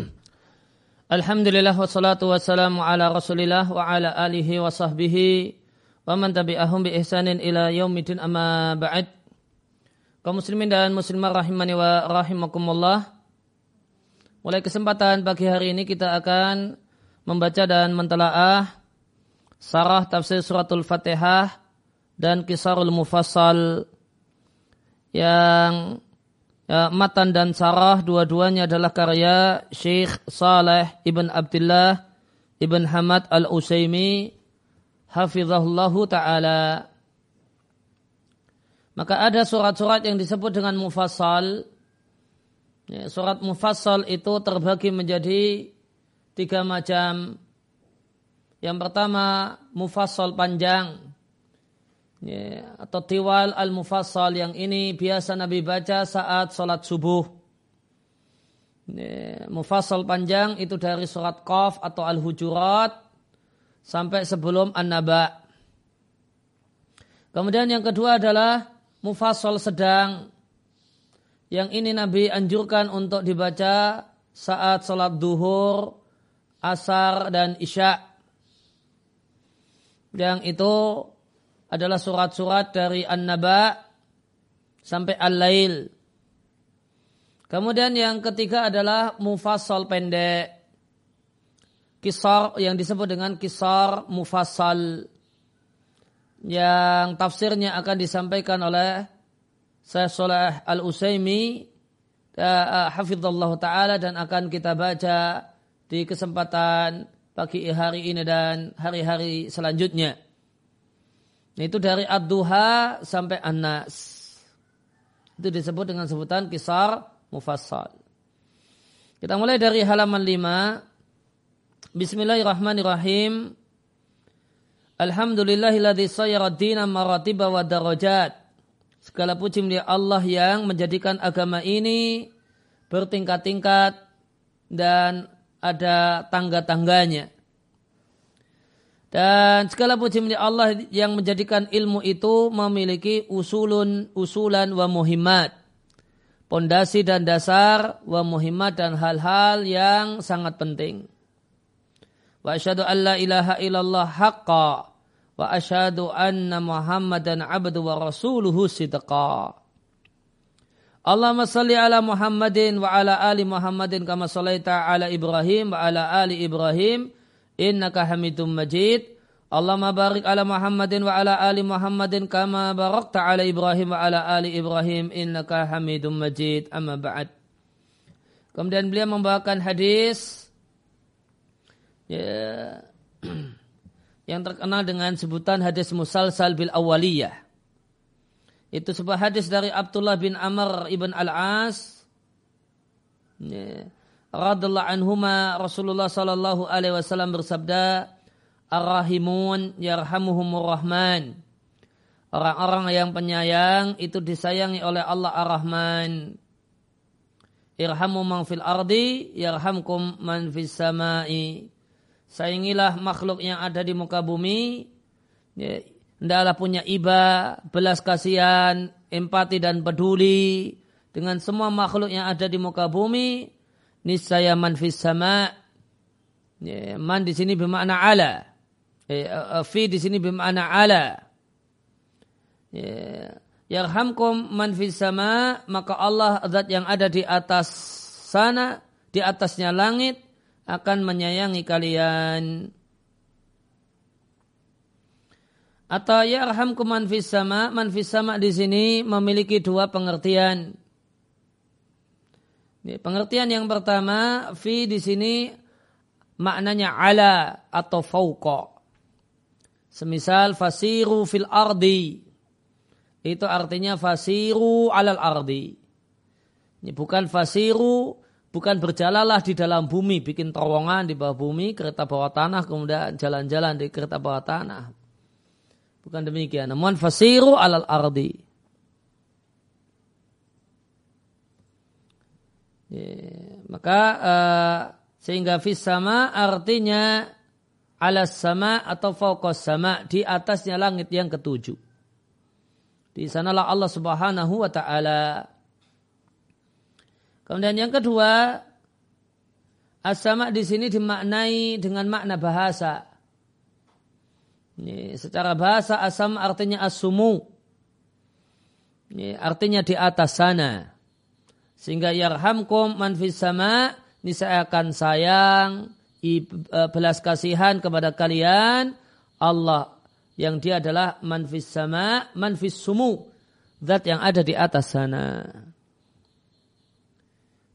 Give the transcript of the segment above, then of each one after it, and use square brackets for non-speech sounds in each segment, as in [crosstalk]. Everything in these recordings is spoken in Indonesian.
[clears throat] Alhamdulillah wassalatu wassalamu ala rasulillah wa ala alihi wa sahbihi wa man tabi'ahum bi ihsanin ila yaumidin amma ba'd. Kaum muslimin dan muslimah rahimani wa rahimakumullah. Mulai kesempatan pagi hari ini kita akan membaca dan mentelaah sarah tafsir suratul fatihah dan kisarul mufassal yang Ya, matan dan sarah dua-duanya adalah karya Syekh Saleh Ibn Abdullah Ibn Hamad Al-Usaimi Hafizahullahu Ta'ala. Maka ada surat-surat yang disebut dengan mufassal. Ya, Surat mufassal itu terbagi menjadi tiga macam. Yang pertama mufassal panjang ya, atau tiwal al-mufassal yang ini biasa Nabi baca saat sholat subuh. Ya, mufassal panjang itu dari surat Qaf atau al-hujurat sampai sebelum an-naba. Kemudian yang kedua adalah mufassal sedang. Yang ini Nabi anjurkan untuk dibaca saat sholat duhur, asar, dan isya. Yang itu adalah surat-surat dari An-Naba sampai Al-Lail. Kemudian yang ketiga adalah mufassal pendek. Kisar yang disebut dengan kisar mufassal. Yang tafsirnya akan disampaikan oleh Syekh Saleh Al-Usaimi uh, hafizallah taala dan akan kita baca di kesempatan pagi hari ini dan hari-hari selanjutnya. Itu dari ad-duha sampai an-nas. Itu disebut dengan sebutan kisar mufassal. Kita mulai dari halaman 5. Bismillahirrahmanirrahim. Alhamdulillahilladzi sayyara dina maratiba wa darajat. Segala puji milik Allah yang menjadikan agama ini bertingkat-tingkat dan ada tangga-tangganya. Dan segala puji milik Allah yang menjadikan ilmu itu memiliki usulun, usulan wa muhimmat. Pondasi dan dasar wa muhimmat dan hal-hal yang sangat penting. Wa asyhadu an la ilaha illallah haqqa wa asyhadu anna Muhammadan abdu wa rasuluhu sidqa. Allahumma salli ala Muhammadin wa ala ali Muhammadin kama sallaita ala Ibrahim wa ala ali Ibrahim innaka hamidum majid. Allahumma barik ala Muhammadin wa ala ali Muhammadin kama barakta ala Ibrahim wa ala ali Ibrahim. Innaka hamidum majid. Amma ba'd. Kemudian beliau membawakan hadis ya, yang terkenal dengan sebutan hadis musalsal bil awaliyah. Itu sebuah hadis dari Abdullah bin Amr ibn al-As. Ya, radhiallahu anhuma Rasulullah sallallahu alaihi wasallam bersabda Ar-Rahimun yarhamuhumur Rahman. Orang-orang yang penyayang itu disayangi oleh Allah Ar-Rahman. Irhamu man fil ardi yarhamkum man fis samai. Sayangilah makhluk yang ada di muka bumi. Ya, hendaklah punya iba, belas kasihan, empati dan peduli dengan semua makhluk yang ada di muka bumi niscaya man fis sama ya, man di sini bermakna ala. Eh, uh, fi di sini bermakna ala. Ya, yarhamkum man fis sama maka Allah zat yang ada di atas sana di atasnya langit akan menyayangi kalian. Atau yarhamkum man fis sama man fis sama di sini memiliki dua pengertian pengertian yang pertama, fi di sini maknanya ala atau fauqa. Semisal fasiru fil ardi. Itu artinya fasiru alal ardi. Ini bukan fasiru, bukan berjalanlah di dalam bumi, bikin terowongan di bawah bumi, kereta bawah tanah, kemudian jalan-jalan di kereta bawah tanah. Bukan demikian. Namun fasiru alal ardi. Maka uh, sehingga fis sama artinya alas sama atau fokus sama di atasnya langit yang ketujuh. Di sanalah Allah Subhanahu wa taala. Kemudian yang kedua As-sama di sini dimaknai dengan makna bahasa. Ini, secara bahasa asam artinya asumu. Ini, artinya di atas sana. Sehingga yarhamkum man fis sama ini saya akan sayang e, belas kasihan kepada kalian Allah yang dia adalah manfis sama manfis sumu zat yang ada di atas sana.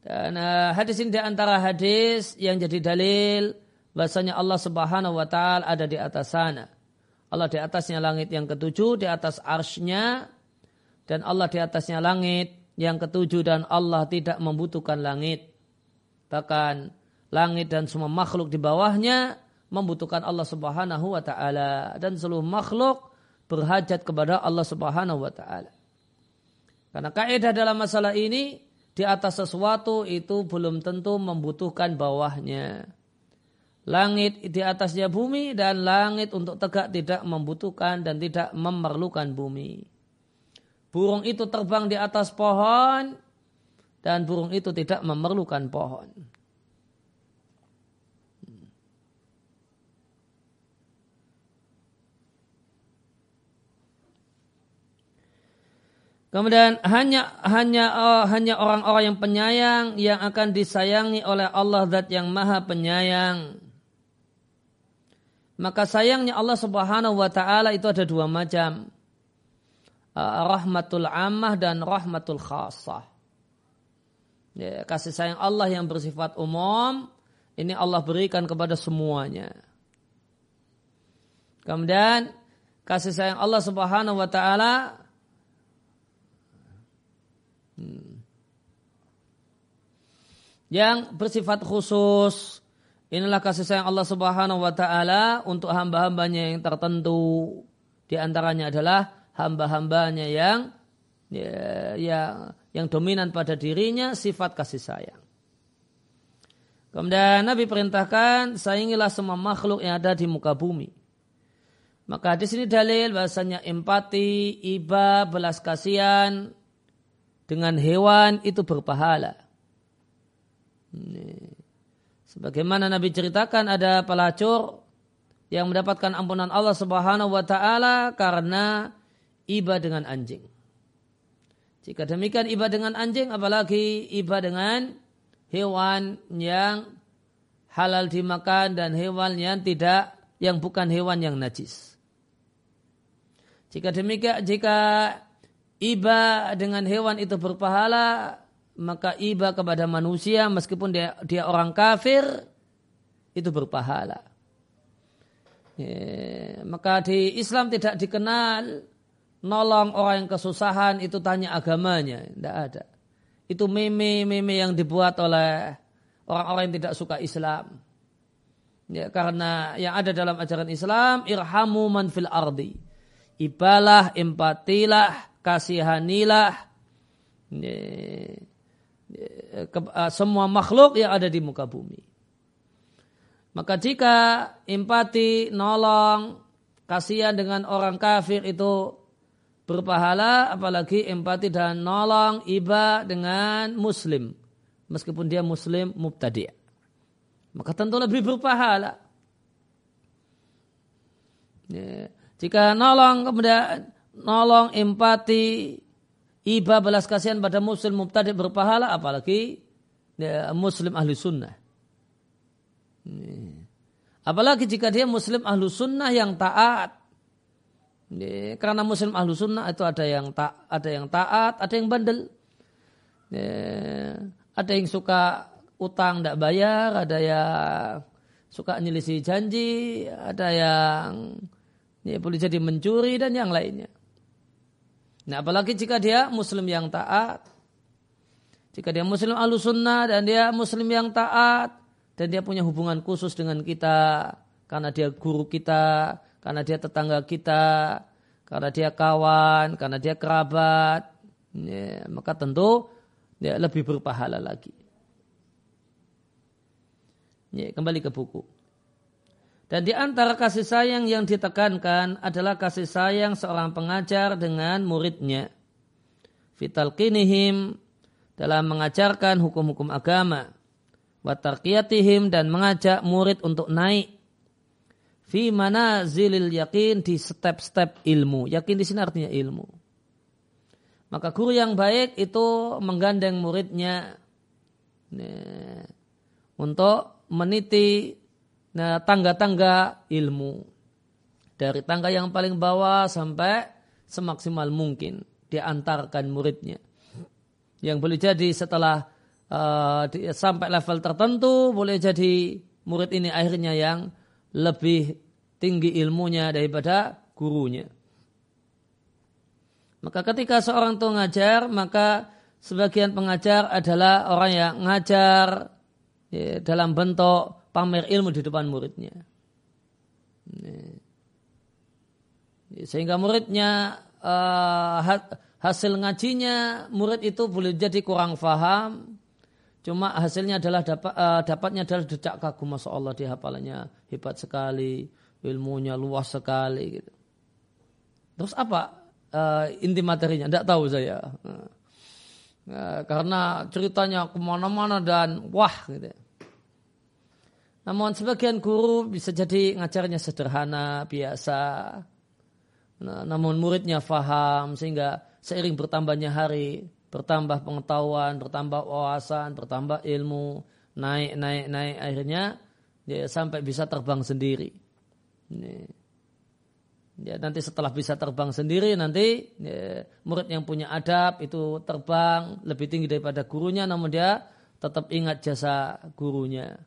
Dan uh, hadis ini di antara hadis yang jadi dalil bahasanya Allah Subhanahu wa taala ada di atas sana. Allah di atasnya langit yang ketujuh, di atas arsnya, dan Allah di atasnya langit yang ketujuh dan Allah tidak membutuhkan langit. Bahkan langit dan semua makhluk di bawahnya membutuhkan Allah Subhanahu wa taala dan seluruh makhluk berhajat kepada Allah Subhanahu wa taala. Karena kaidah dalam masalah ini di atas sesuatu itu belum tentu membutuhkan bawahnya. Langit di atasnya bumi dan langit untuk tegak tidak membutuhkan dan tidak memerlukan bumi. Burung itu terbang di atas pohon dan burung itu tidak memerlukan pohon. Kemudian hanya hanya uh, hanya orang-orang yang penyayang yang akan disayangi oleh Allah Zat yang Maha Penyayang. Maka sayangnya Allah Subhanahu wa taala itu ada dua macam. Uh, rahmatul ammah dan rahmatul khasah. Ya, kasih sayang Allah yang bersifat umum ini Allah berikan kepada semuanya. Kemudian kasih sayang Allah Subhanahu wa taala hmm, yang bersifat khusus Inilah kasih sayang Allah Subhanahu wa taala untuk hamba-hambanya yang tertentu. Di antaranya adalah hamba-hambanya yang ya, yang yang dominan pada dirinya sifat kasih sayang. Kemudian Nabi perintahkan sayangilah semua makhluk yang ada di muka bumi. Maka di sini dalil bahasanya empati, iba, belas kasihan dengan hewan itu berpahala. Ini. Sebagaimana Nabi ceritakan ada pelacur yang mendapatkan ampunan Allah Subhanahu wa taala karena iba dengan anjing. Jika demikian iba dengan anjing apalagi iba dengan hewan yang halal dimakan dan hewan yang tidak yang bukan hewan yang najis. Jika demikian jika iba dengan hewan itu berpahala maka iba kepada manusia meskipun dia, dia orang kafir itu berpahala. Ya, maka di Islam tidak dikenal nolong orang yang kesusahan itu tanya agamanya, tidak ada. Itu meme-meme yang dibuat oleh orang-orang yang tidak suka Islam. Ya, karena yang ada dalam ajaran Islam irhamu man fil ardi. Ibalah, empatilah, kasihanilah. Ya, Eh, semua makhluk yang ada di muka bumi. Maka jika empati, nolong, kasihan dengan orang kafir itu berpahala, apalagi empati dan nolong, iba dengan muslim. Meskipun dia muslim mubtadi' Maka tentu lebih berpahala. Ya. Jika nolong kemudian nolong empati iba belas kasihan pada muslim mubtadi berpahala apalagi ya, muslim ahli sunnah. Apalagi jika dia muslim ahlu sunnah yang taat. Karena muslim ahlu sunnah itu ada yang tak, ada yang taat, ada yang bandel. Ada yang suka utang tidak bayar, ada yang suka nyelisih janji, ada yang ya, boleh jadi mencuri dan yang lainnya. Nah apalagi jika dia muslim yang taat. Jika dia muslim ahlu sunnah dan dia muslim yang taat. Dan dia punya hubungan khusus dengan kita. Karena dia guru kita. Karena dia tetangga kita. Karena dia kawan. Karena dia kerabat. Ya, maka tentu dia lebih berpahala lagi. Ya, kembali ke buku. Dan di antara kasih sayang yang ditekankan adalah kasih sayang seorang pengajar dengan muridnya. Vital kinihim dalam mengajarkan hukum-hukum agama. watarqiyatihim dan mengajak murid untuk naik fi mana zilil yakin di step-step ilmu. Yakin di sini artinya ilmu. Maka guru yang baik itu menggandeng muridnya untuk meniti tangga-tangga ilmu. Dari tangga yang paling bawah sampai semaksimal mungkin diantarkan muridnya. Yang boleh jadi setelah uh, sampai level tertentu boleh jadi murid ini akhirnya yang lebih tinggi ilmunya daripada gurunya. Maka ketika seorang itu ngajar, maka sebagian pengajar adalah orang yang ngajar ya, dalam bentuk pamer ilmu di depan muridnya. Sehingga muridnya uh, hasil ngajinya murid itu boleh jadi kurang faham. Cuma hasilnya adalah dapat uh, dapatnya adalah decak kagum masya Allah di hafalannya hebat sekali, ilmunya luas sekali gitu. Terus apa uh, inti materinya? Tidak tahu saya. Uh, karena ceritanya ke mana-mana dan wah gitu. Namun sebagian guru bisa jadi ngajarnya sederhana, biasa. Nah, namun muridnya faham sehingga seiring bertambahnya hari, bertambah pengetahuan, bertambah wawasan, bertambah ilmu, naik, naik, naik, akhirnya dia sampai bisa terbang sendiri. Ya, nanti setelah bisa terbang sendiri nanti ya, murid yang punya adab itu terbang lebih tinggi daripada gurunya namun dia tetap ingat jasa gurunya.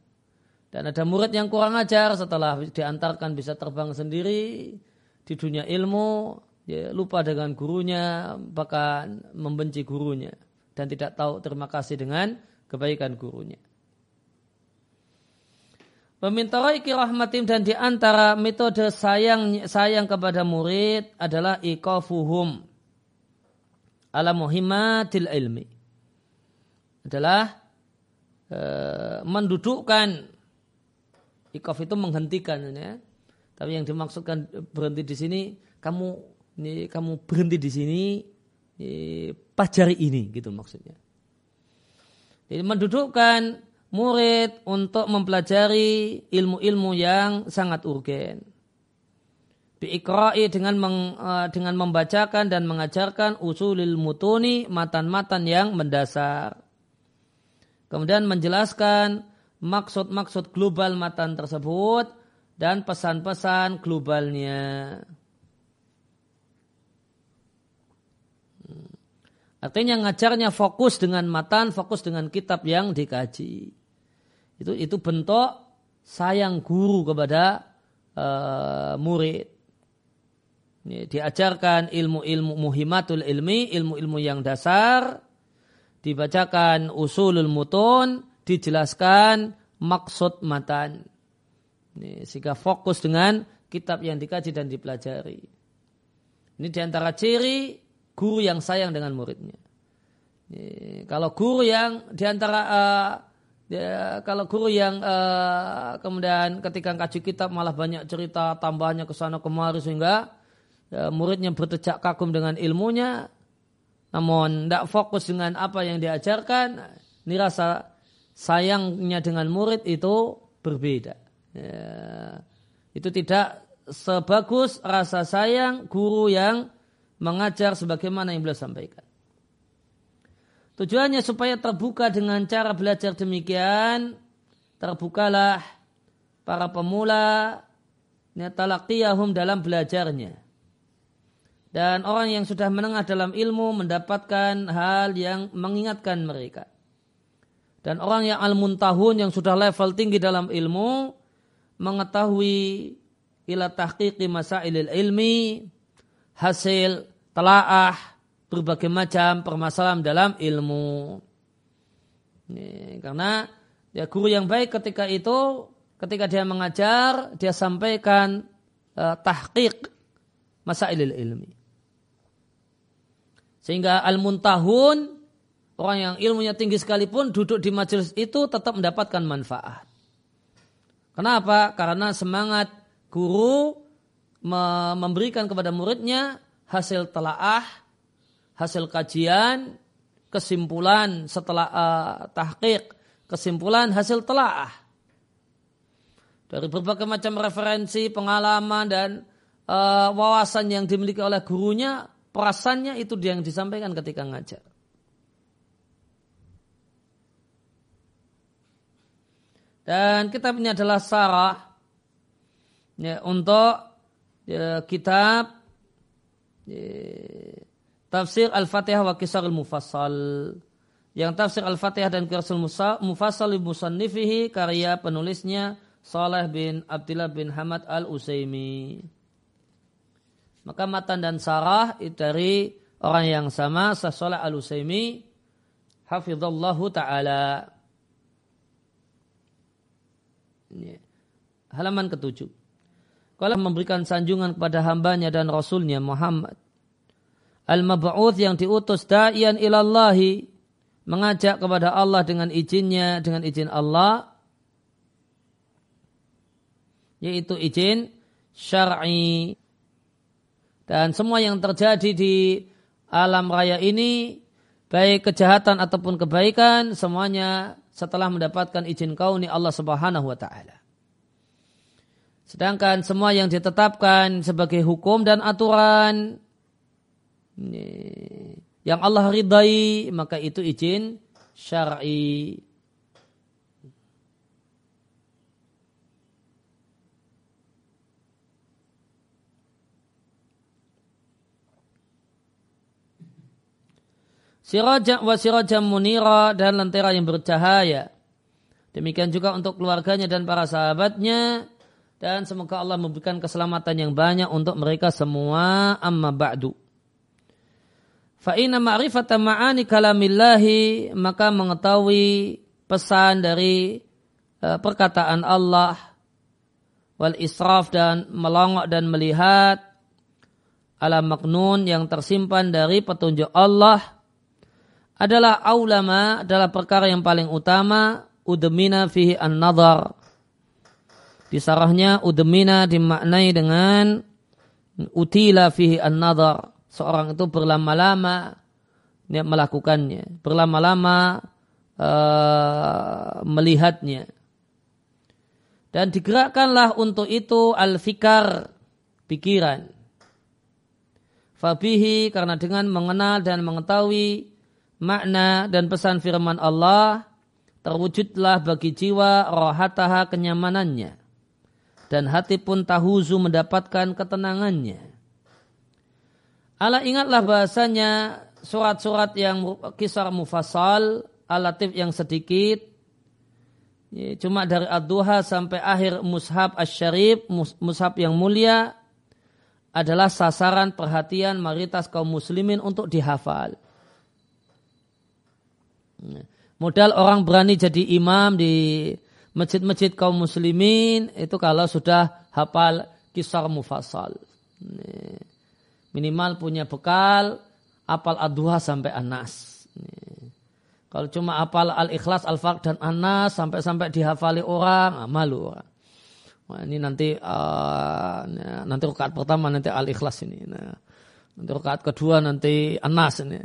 Dan ada murid yang kurang ajar setelah diantarkan bisa terbang sendiri di dunia ilmu, ya, lupa dengan gurunya, bahkan membenci gurunya dan tidak tahu terima kasih dengan kebaikan gurunya. Meminta raiki rahmatim dan di antara metode sayang sayang kepada murid adalah iqafuhum ala muhimmatil ilmi. Adalah e, mendudukkan Ikof itu menghentikan ya. Tapi yang dimaksudkan berhenti di sini kamu ini kamu berhenti di sini ini, pajari ini gitu maksudnya. Jadi mendudukkan murid untuk mempelajari ilmu-ilmu yang sangat urgen. Biikra'i dengan meng, eh, dengan membacakan dan mengajarkan usulil mutuni matan-matan yang mendasar. Kemudian menjelaskan maksud-maksud global matan tersebut dan pesan-pesan globalnya. Hmm. Artinya ngajarnya fokus dengan matan, fokus dengan kitab yang dikaji. Itu itu bentuk sayang guru kepada uh, murid. Ini, diajarkan ilmu-ilmu muhimatul ilmi, ilmu-ilmu yang dasar, dibacakan usulul mutun, dijelaskan maksud matan. Ini, sehingga fokus dengan kitab yang dikaji dan dipelajari. Ini di antara ciri guru yang sayang dengan muridnya. Ini, kalau guru yang di antara uh, ya, kalau guru yang uh, kemudian ketika kaji kitab malah banyak cerita tambahnya ke sana kemari sehingga uh, muridnya bertejak kagum dengan ilmunya, namun tidak fokus dengan apa yang diajarkan, ini rasa sayangnya dengan murid itu berbeda. Ya, itu tidak sebagus rasa sayang guru yang mengajar sebagaimana yang beliau sampaikan. Tujuannya supaya terbuka dengan cara belajar demikian, terbukalah para pemula talaqiyahum dalam belajarnya. Dan orang yang sudah menengah dalam ilmu mendapatkan hal yang mengingatkan mereka. Dan orang yang al-muntahun yang sudah level tinggi dalam ilmu mengetahui ila tahqiqi masailil ilmi hasil telaah berbagai macam permasalahan dalam ilmu. Ini, karena ya guru yang baik ketika itu ketika dia mengajar dia sampaikan uh, tahqiq masailil ilmi. Sehingga al-muntahun Orang yang ilmunya tinggi sekalipun duduk di majelis itu tetap mendapatkan manfaat. Kenapa? Karena semangat guru memberikan kepada muridnya hasil telaah, hasil kajian, kesimpulan setelah uh, tahqiq, kesimpulan hasil telaah dari berbagai macam referensi, pengalaman dan uh, wawasan yang dimiliki oleh gurunya, perasannya itu dia yang disampaikan ketika ngajar. Dan kitab ini adalah sarah ya, untuk ya, kitab ya, tafsir Al-Fatihah wa Kisar Al-Mufassal. Yang tafsir Al-Fatihah dan Kisar Al-Mufassal Musannifihi karya penulisnya Saleh bin Abdullah bin Hamad Al-Usaimi. Maka matan dan sarah dari orang yang sama Saleh Al-Usaimi hafizallahu taala. Halaman ketujuh. Kalau memberikan sanjungan kepada hambanya dan rasulnya Muhammad. Al-mab'uth yang diutus da'ian ilallahi. Mengajak kepada Allah dengan izinnya, dengan izin Allah. Yaitu izin syar'i. Dan semua yang terjadi di alam raya ini, baik kejahatan ataupun kebaikan, semuanya setelah mendapatkan izin kauni Allah Subhanahu wa taala. Sedangkan semua yang ditetapkan sebagai hukum dan aturan yang Allah ridai maka itu izin syar'i. Sirajam wa sirajam munira dan lentera yang bercahaya. Demikian juga untuk keluarganya dan para sahabatnya. Dan semoga Allah memberikan keselamatan yang banyak untuk mereka semua. Amma ba'du. Fa'ina ma'rifata ma'ani kalamillahi. Maka mengetahui pesan dari uh, perkataan Allah. Wal israf dan melongok dan melihat. Ala maknun yang tersimpan dari petunjuk Allah adalah aulama adalah perkara yang paling utama udemina fihi an-nadhar. Di sarahnya dimaknai dengan utila fihi an-nadhar. Seorang itu berlama-lama melakukannya, berlama-lama uh, melihatnya. Dan digerakkanlah untuk itu al-fikar, pikiran. Fabihi karena dengan mengenal dan mengetahui makna dan pesan firman Allah terwujudlah bagi jiwa rohataha kenyamanannya dan hati pun tahuzu mendapatkan ketenangannya. Allah ingatlah bahasanya surat-surat yang kisah mufassal alatif yang sedikit cuma dari ad-duha sampai akhir mushab asy-syarif mushab yang mulia adalah sasaran perhatian mayoritas kaum muslimin untuk dihafal. Modal orang berani jadi imam di masjid-masjid kaum muslimin itu kalau sudah hafal kisah mufassal. Minimal punya bekal apal ad-duha sampai anas. Kalau cuma apal al-ikhlas, al-faq dan anas sampai-sampai dihafali orang, ah, malu orang. Nah, ini nanti uh, nanti rakaat pertama nanti al-ikhlas ini. Nah, nanti rakaat kedua nanti anas ini.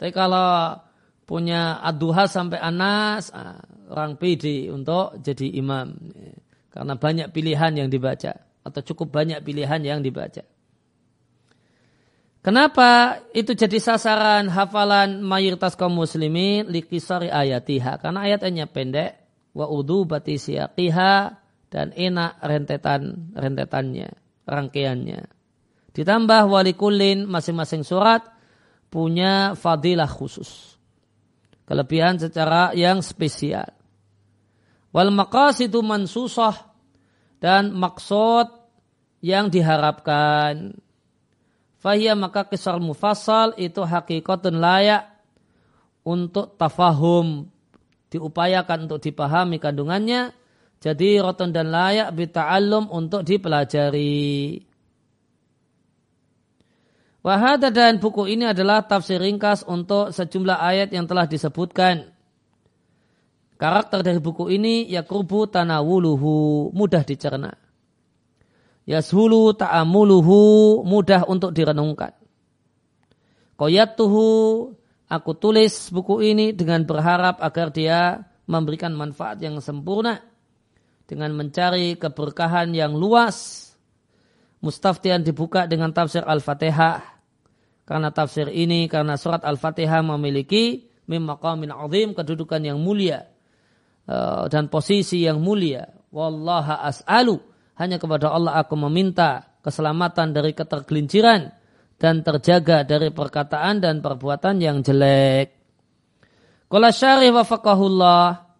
Tapi kalau punya aduha sampai anas, ah, orang pede untuk jadi imam. Karena banyak pilihan yang dibaca. Atau cukup banyak pilihan yang dibaca. Kenapa itu jadi sasaran hafalan mayoritas kaum muslimin likisari ayatiha? Karena ayatnya pendek. Wa udu bati siyaqiha dan enak rentetan rentetannya, rangkaiannya. Ditambah walikulin masing-masing surat punya fadilah khusus kelebihan secara yang spesial. Wal maqasidu mansusah dan maksud yang diharapkan. Fahiyah maka kisar mufassal itu hakikatun layak untuk tafahum diupayakan untuk dipahami kandungannya jadi roton dan layak bita'allum untuk dipelajari. Wahada dan buku ini adalah tafsir ringkas untuk sejumlah ayat yang telah disebutkan. Karakter dari buku ini yakrubu tanawuluhu mudah dicerna. Yashulu ta'amuluhu mudah untuk direnungkan. Koyatuhu aku tulis buku ini dengan berharap agar dia memberikan manfaat yang sempurna dengan mencari keberkahan yang luas. Mustaftian dibuka dengan tafsir Al-Fatihah. Karena tafsir ini, karena surat Al-Fatihah memiliki mim maqamin azim, kedudukan yang mulia. Eh, dan posisi yang mulia. Wallaha as'alu. Hanya kepada Allah aku meminta keselamatan dari ketergelinciran dan terjaga dari perkataan dan perbuatan yang jelek. Qala syarih wafakahullah.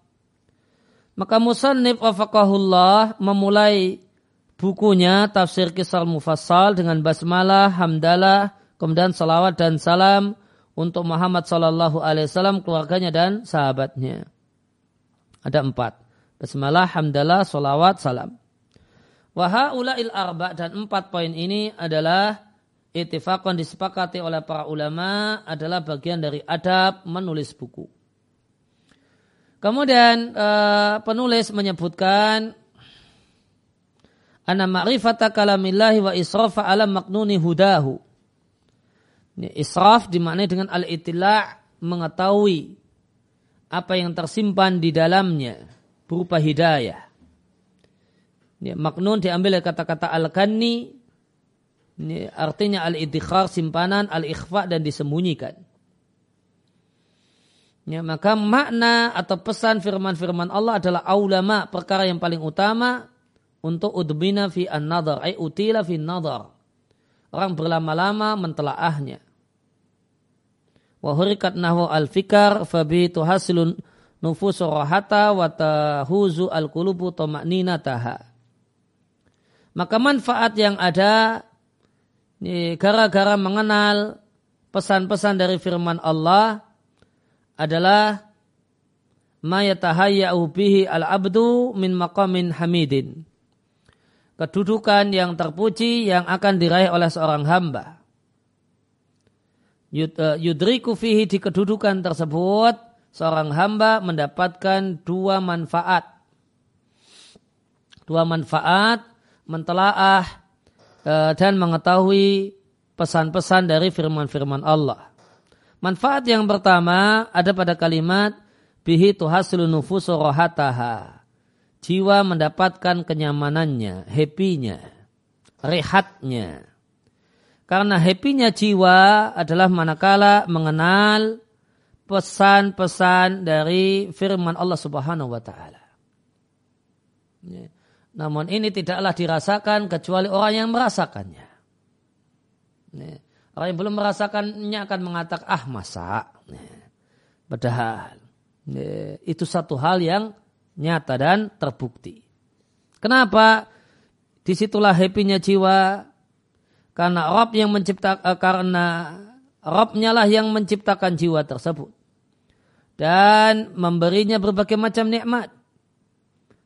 Maka musannif wafakahullah memulai bukunya tafsir kisah mufassal dengan basmalah, hamdalah, kemudian salawat dan salam untuk Muhammad sallallahu alaihi wasallam, keluarganya dan sahabatnya. Ada empat. Basmalah, hamdalah, salawat, salam. Wahaula'il arba dan empat poin ini adalah itifakon disepakati oleh para ulama adalah bagian dari adab menulis buku. Kemudian uh, penulis menyebutkan anna ma'rifata kalamillahi wa israfa ala maknuni hudahu. Israf dimaknai dengan al-itila' mengetahui apa yang tersimpan di dalamnya berupa hidayah. Ini maknun diambil dari kata-kata al-kanni artinya al-idhikhar simpanan, al-ikhfa dan disembunyikan. Ya, maka makna atau pesan firman-firman Allah adalah aulama perkara yang paling utama untuk udbina fi an-nadar, ay utila fi nadar. Orang berlama-lama mentelaahnya. Wa hurikat nahu al-fikar fabi tuhasilun nufusu rahata wa tahuzu al-kulubu taha. Maka manfaat yang ada gara-gara mengenal pesan-pesan dari firman Allah adalah ma yatahayya'u bihi al-abdu min maqamin hamidin. Kedudukan yang terpuji yang akan diraih oleh seorang hamba. Eh, yudriku fihi di kedudukan tersebut seorang hamba mendapatkan dua manfaat. Dua manfaat mentelaah eh, dan mengetahui pesan-pesan dari firman-firman Allah. Manfaat yang pertama ada pada kalimat bihi tuhasilu nufusu rohataha. Jiwa mendapatkan kenyamanannya, happy-nya, rehatnya. Karena happy-nya jiwa adalah manakala mengenal pesan-pesan dari firman Allah Subhanahu wa taala. Ya. Namun ini tidaklah dirasakan kecuali orang yang merasakannya. Ya. Orang yang belum merasakannya akan mengatakan, ah masa. Padahal itu satu hal yang nyata dan terbukti. Kenapa? Di situlah happy-nya jiwa. Karena Rob yang menciptakan, eh, karena Robnya lah yang menciptakan jiwa tersebut. Dan memberinya berbagai macam nikmat.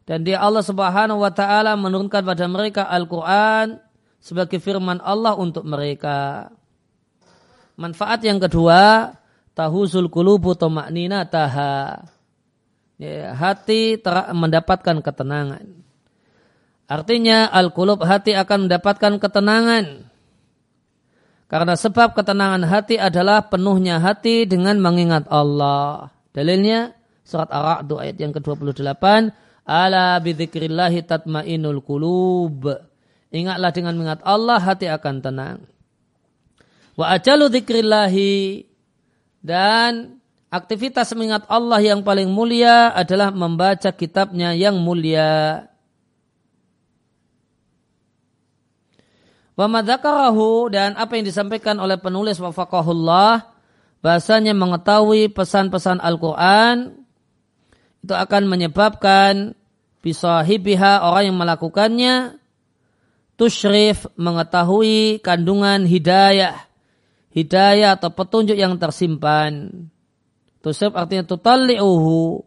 Dan dia Allah subhanahu wa ta'ala menurunkan pada mereka Al-Quran sebagai firman Allah untuk mereka. Manfaat yang kedua, tahuzul kulubu tomaknina taha. Ya, hati mendapatkan ketenangan. Artinya al-kulub hati akan mendapatkan ketenangan. Karena sebab ketenangan hati adalah penuhnya hati dengan mengingat Allah. Dalilnya surat Ar-Ra'd ayat yang ke-28. Ala bidzikrillahi tatmainul kulub. Ingatlah dengan mengingat Allah hati akan tenang. Wa ajalu dzikrillahi dan aktivitas mengingat Allah yang paling mulia adalah membaca kitabnya yang mulia. Wa madzakarahu dan apa yang disampaikan oleh penulis wafaqahullah bahasanya mengetahui pesan-pesan Al-Quran itu akan menyebabkan bisahibiha orang yang melakukannya tusyrif mengetahui kandungan hidayah hidayah atau petunjuk yang tersimpan. Tusib artinya tutalli'uhu.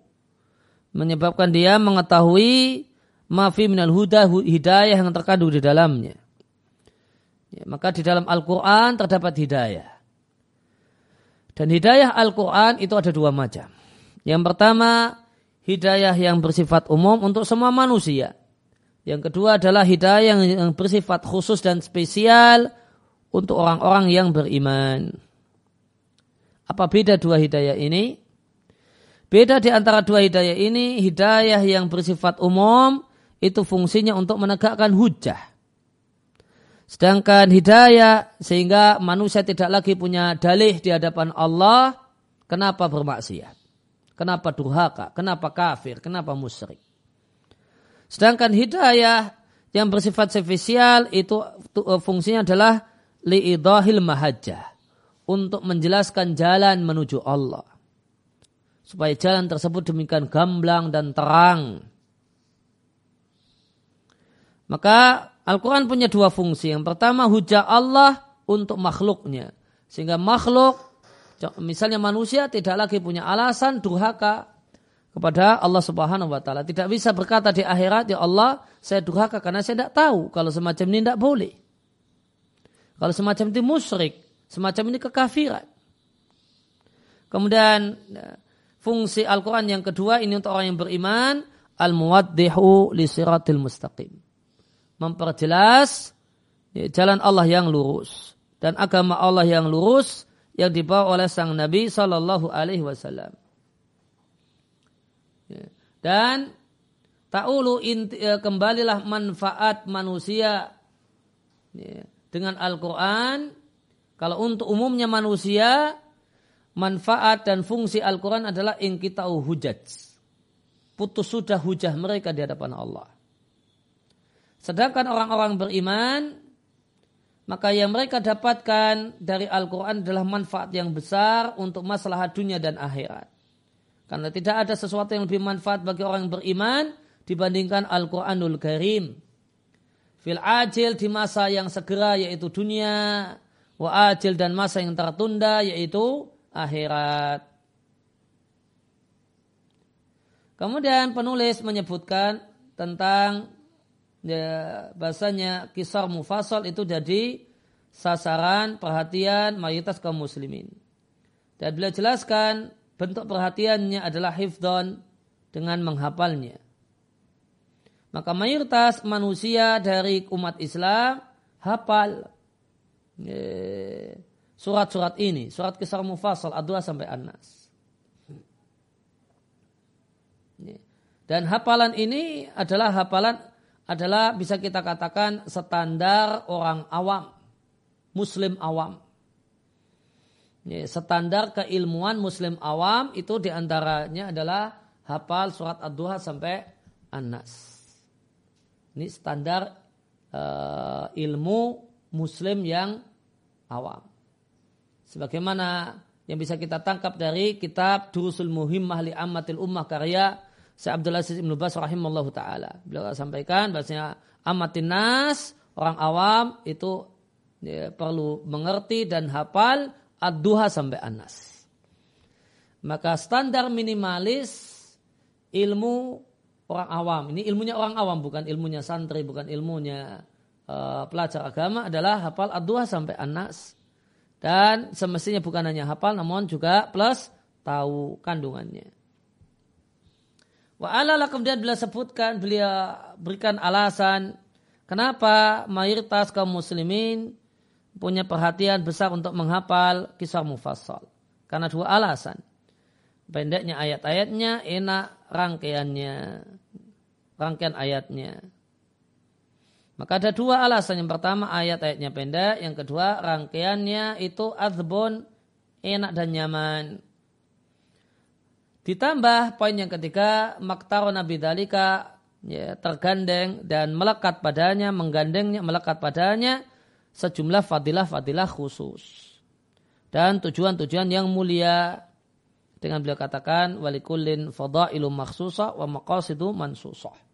Menyebabkan dia mengetahui mafi minal huda hidayah yang terkandung di dalamnya. Ya, maka di dalam Al-Quran terdapat hidayah. Dan hidayah Al-Quran itu ada dua macam. Yang pertama, hidayah yang bersifat umum untuk semua manusia. Yang kedua adalah hidayah yang bersifat khusus dan spesial untuk orang-orang yang beriman. Apa beda dua hidayah ini? Beda di antara dua hidayah ini, hidayah yang bersifat umum itu fungsinya untuk menegakkan hujah. Sedangkan hidayah sehingga manusia tidak lagi punya dalih di hadapan Allah, kenapa bermaksiat? Kenapa durhaka? Kenapa kafir? Kenapa musyrik? Sedangkan hidayah yang bersifat spesial itu eh, fungsinya adalah liidahil mahajjah untuk menjelaskan jalan menuju Allah supaya jalan tersebut demikian gamblang dan terang. Maka Al-Quran punya dua fungsi. Yang pertama hujah Allah untuk makhluknya. Sehingga makhluk, misalnya manusia tidak lagi punya alasan durhaka kepada Allah Subhanahu wa taala. Tidak bisa berkata di akhirat, "Ya Allah, saya durhaka karena saya tidak tahu kalau semacam ini tidak boleh." Kalau semacam itu musyrik, semacam ini kekafiran. Kemudian fungsi Al-Quran yang kedua ini untuk orang yang beriman, al-muwaddihu li siratil mustaqim. Memperjelas ya, jalan Allah yang lurus dan agama Allah yang lurus yang dibawa oleh sang Nabi Shallallahu Alaihi Wasallam. Ya. Dan taulu ya, kembalilah manfaat manusia dengan Al-Quran. Kalau untuk umumnya manusia manfaat dan fungsi Al-Quran adalah ingkitau hujaj. Putus sudah hujah mereka di hadapan Allah. Sedangkan orang-orang beriman, maka yang mereka dapatkan dari Al-Quran adalah manfaat yang besar untuk masalah dunia dan akhirat. Karena tidak ada sesuatu yang lebih manfaat bagi orang yang beriman dibandingkan Al-Quranul Karim. Fil ajil di masa yang segera yaitu dunia, wa ajil dan masa yang tertunda yaitu akhirat. Kemudian penulis menyebutkan tentang ya, bahasanya kisah mufasal itu jadi sasaran perhatian mayoritas kaum muslimin. Dan beliau jelaskan bentuk perhatiannya adalah hifdon dengan menghafalnya. Maka mayoritas manusia dari umat Islam hafal. Ya, surat-surat ini, surat kisah mufasal Ad-Dua sampai An-Nas. Dan hafalan ini adalah hafalan adalah bisa kita katakan standar orang awam, muslim awam. Standar keilmuan muslim awam itu di antaranya adalah hafal surat Ad-Duha sampai An-Nas. Ini standar uh, ilmu muslim yang awam. Sebagaimana yang bisa kita tangkap dari kitab Durusul Muhimmah li Ammatil Ummah karya Syekh Abdul Aziz Ibn Bas rahimallahu taala. Beliau sampaikan bahasanya amatin nas orang awam itu ya, perlu mengerti dan hafal ad-duha sampai anas. Maka standar minimalis ilmu orang awam. Ini ilmunya orang awam bukan ilmunya santri, bukan ilmunya uh, pelajar agama adalah hafal ad-duha sampai anas. Dan semestinya bukan hanya hafal namun juga plus tahu kandungannya. Wa alala kemudian beliau sebutkan, beliau berikan alasan kenapa mayoritas kaum muslimin punya perhatian besar untuk menghafal kisah mufassal. Karena dua alasan. Pendeknya ayat-ayatnya, enak rangkaiannya, rangkaian ayatnya. Maka ada dua alasan. Yang pertama ayat-ayatnya pendek. Yang kedua rangkaiannya itu azbun enak dan nyaman. Ditambah poin yang ketiga maktaro Nabi Dalika ya, tergandeng dan melekat padanya, menggandengnya, melekat padanya sejumlah fadilah-fadilah khusus. Dan tujuan-tujuan yang mulia dengan beliau katakan walikullin fadailu maksusa wa maqasidu mansusah.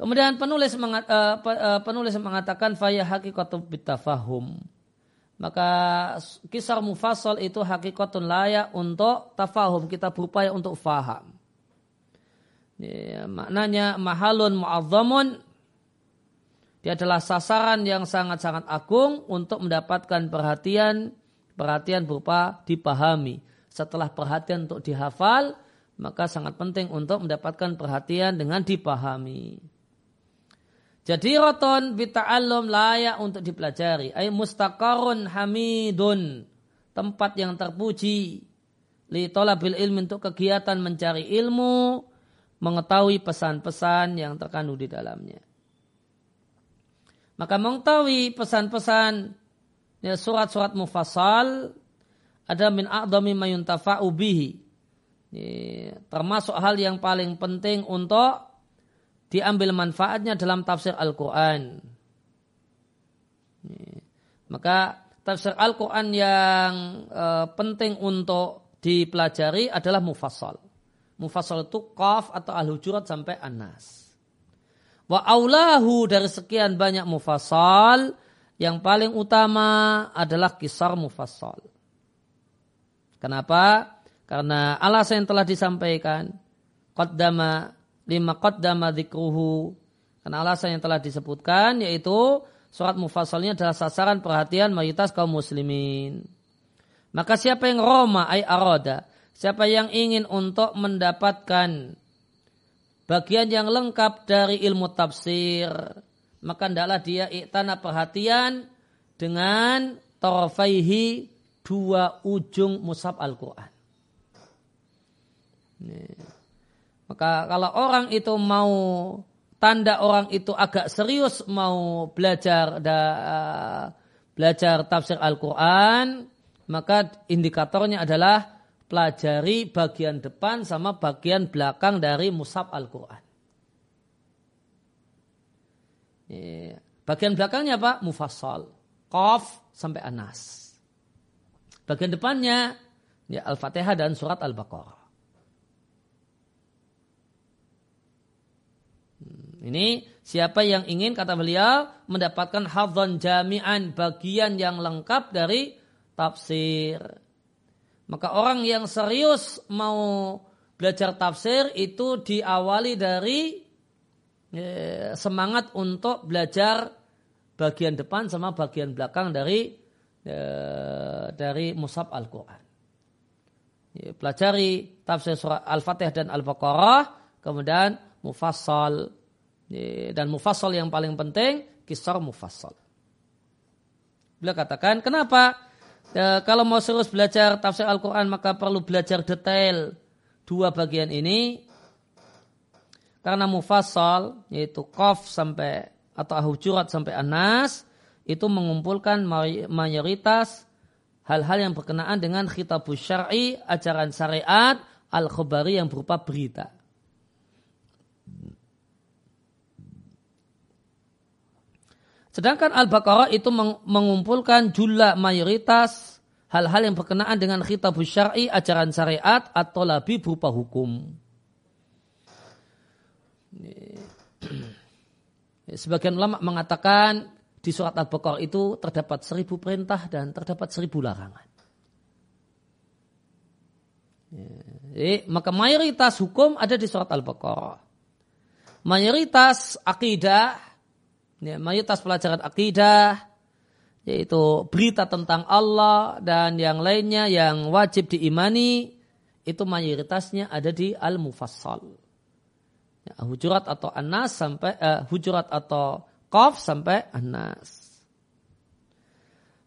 Kemudian penulis mengat, uh, penulis mengatakan faya hakikatu bitafahum. Maka kisah mufassal itu hakikatun layak untuk tafahum. Kita berupaya untuk faham. Ya, maknanya mahalun mu'azzamun. Dia adalah sasaran yang sangat-sangat agung untuk mendapatkan perhatian perhatian berupa dipahami. Setelah perhatian untuk dihafal, maka sangat penting untuk mendapatkan perhatian dengan dipahami. Jadi roton bita'allum layak untuk dipelajari. Ay mustaqarun hamidun. Tempat yang terpuji. li tolabil ilmi untuk kegiatan mencari ilmu, mengetahui pesan-pesan yang terkandung di dalamnya. Maka mengetahui pesan-pesan ya, surat-surat mufassal ada min a'dami mayuntafa'u bihi. Ya, termasuk hal yang paling penting untuk diambil manfaatnya dalam tafsir Al-Quran. Maka tafsir Al-Quran yang uh, penting untuk dipelajari adalah mufassal. Mufassal itu qaf atau al-hujurat sampai an-nas. Wa aulahu dari sekian banyak mufassal, yang paling utama adalah kisar mufassal. Kenapa? Karena alasan yang telah disampaikan, qaddama lima qaddama dzikruhu. Karena alasan yang telah disebutkan yaitu surat mufassalnya adalah sasaran perhatian mayoritas kaum muslimin. Maka siapa yang roma ay aroda, siapa yang ingin untuk mendapatkan bagian yang lengkap dari ilmu tafsir, maka hendaklah dia iktana perhatian dengan tarafaihi dua ujung musab Al-Quran. Maka kalau orang itu mau tanda orang itu agak serius mau belajar da, belajar tafsir Al-Quran, maka indikatornya adalah pelajari bagian depan sama bagian belakang dari musab Al-Quran. Bagian belakangnya apa? Mufassal. Qaf sampai Anas. Bagian depannya ya Al-Fatihah dan surat Al-Baqarah. Ini siapa yang ingin kata beliau mendapatkan hadzan jami'an bagian yang lengkap dari tafsir. Maka orang yang serius mau belajar tafsir itu diawali dari ya, semangat untuk belajar bagian depan sama bagian belakang dari ya, dari musab Al-Quran. Ya, pelajari tafsir surah Al-Fatihah dan Al-Baqarah, kemudian mufassal. Dan mufassal yang paling penting, kisar mufassal. Beliau katakan, kenapa? Ya, kalau mau serius belajar tafsir Al-Quran maka perlu belajar detail dua bagian ini. Karena mufassal yaitu qaf sampai atau hujurat sampai anas itu mengumpulkan mayoritas hal-hal yang berkenaan dengan khitab syar'i, ajaran syariat, al-khabari yang berupa berita. Sedangkan Al-Baqarah itu mengumpulkan jumlah mayoritas hal-hal yang berkenaan dengan khitab syar'i, ajaran syariat atau lebih berupa hukum. [clears throat] Sebagian ulama mengatakan di surat Al-Baqarah itu terdapat seribu perintah dan terdapat seribu larangan. Jadi, maka mayoritas hukum ada di surat Al-Baqarah. Mayoritas akidah ya, mayoritas pelajaran akidah yaitu berita tentang Allah dan yang lainnya yang wajib diimani itu mayoritasnya ada di al-mufassal. Ya, hujurat atau anas sampai uh, hujurat atau qaf sampai anas.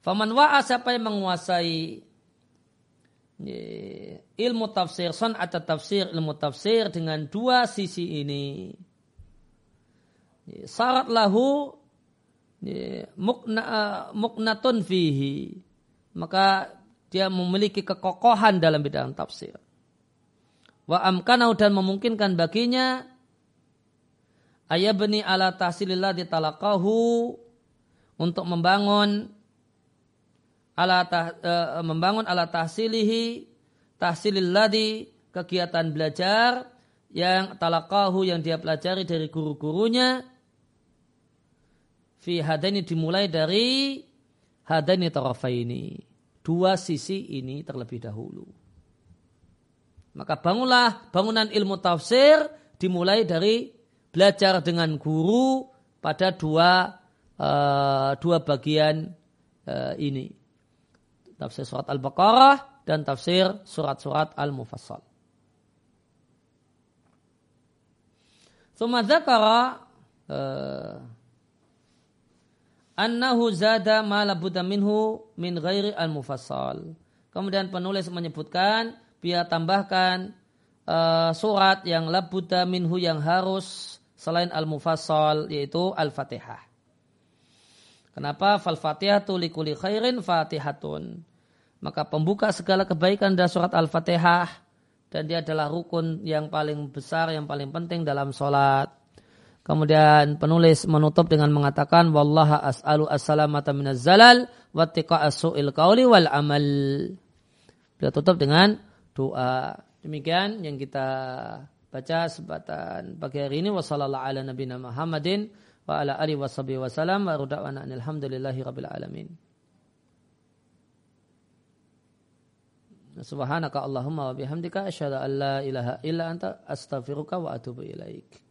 Faman wa'a siapa yang menguasai ya, ilmu tafsir, son atau tafsir, ilmu tafsir dengan dua sisi ini syarat lahu mukna, muknatun fihi. Maka dia memiliki kekokohan dalam bidang tafsir. Wa amkanau dan memungkinkan baginya ayabni ala tahsilillah ditalakahu untuk membangun ala tah, e, membangun ala tahsilihi tahsililladhi kegiatan belajar yang talakahu yang dia pelajari dari guru-gurunya fi hadani dimulai dari hadani tarafaini. Dua sisi ini terlebih dahulu. Maka bangunlah bangunan ilmu tafsir dimulai dari belajar dengan guru pada dua uh, dua bagian uh, ini. Tafsir surat Al-Baqarah dan tafsir surat-surat Al-Mufassal. Thumma dzakara uh, annahu zada ma minhu min ghairi al-mufassal. Kemudian penulis menyebutkan dia tambahkan uh, surat yang labuda minhu yang harus selain al-mufassal yaitu al-fatihah. Kenapa? Fal-fatihatu likuli khairin fatihatun. Maka pembuka segala kebaikan adalah surat Al-Fatihah. Dan dia adalah rukun yang paling besar, yang paling penting dalam sholat. Kemudian penulis menutup dengan mengatakan wallaha as'alu as-salamata minaz zalal wa as-su'il qawli wal amal. Dia tutup dengan doa. Demikian yang kita baca sebatan pagi hari ini wasallallahu ala nabiyina Muhammadin wa ala alihi wasallam wa ruda'wana alhamdulillahi rabbil alamin. Subhanaka Allahumma wa bihamdika asyhadu an la ilaha illa anta astaghfiruka wa atubu ilaik.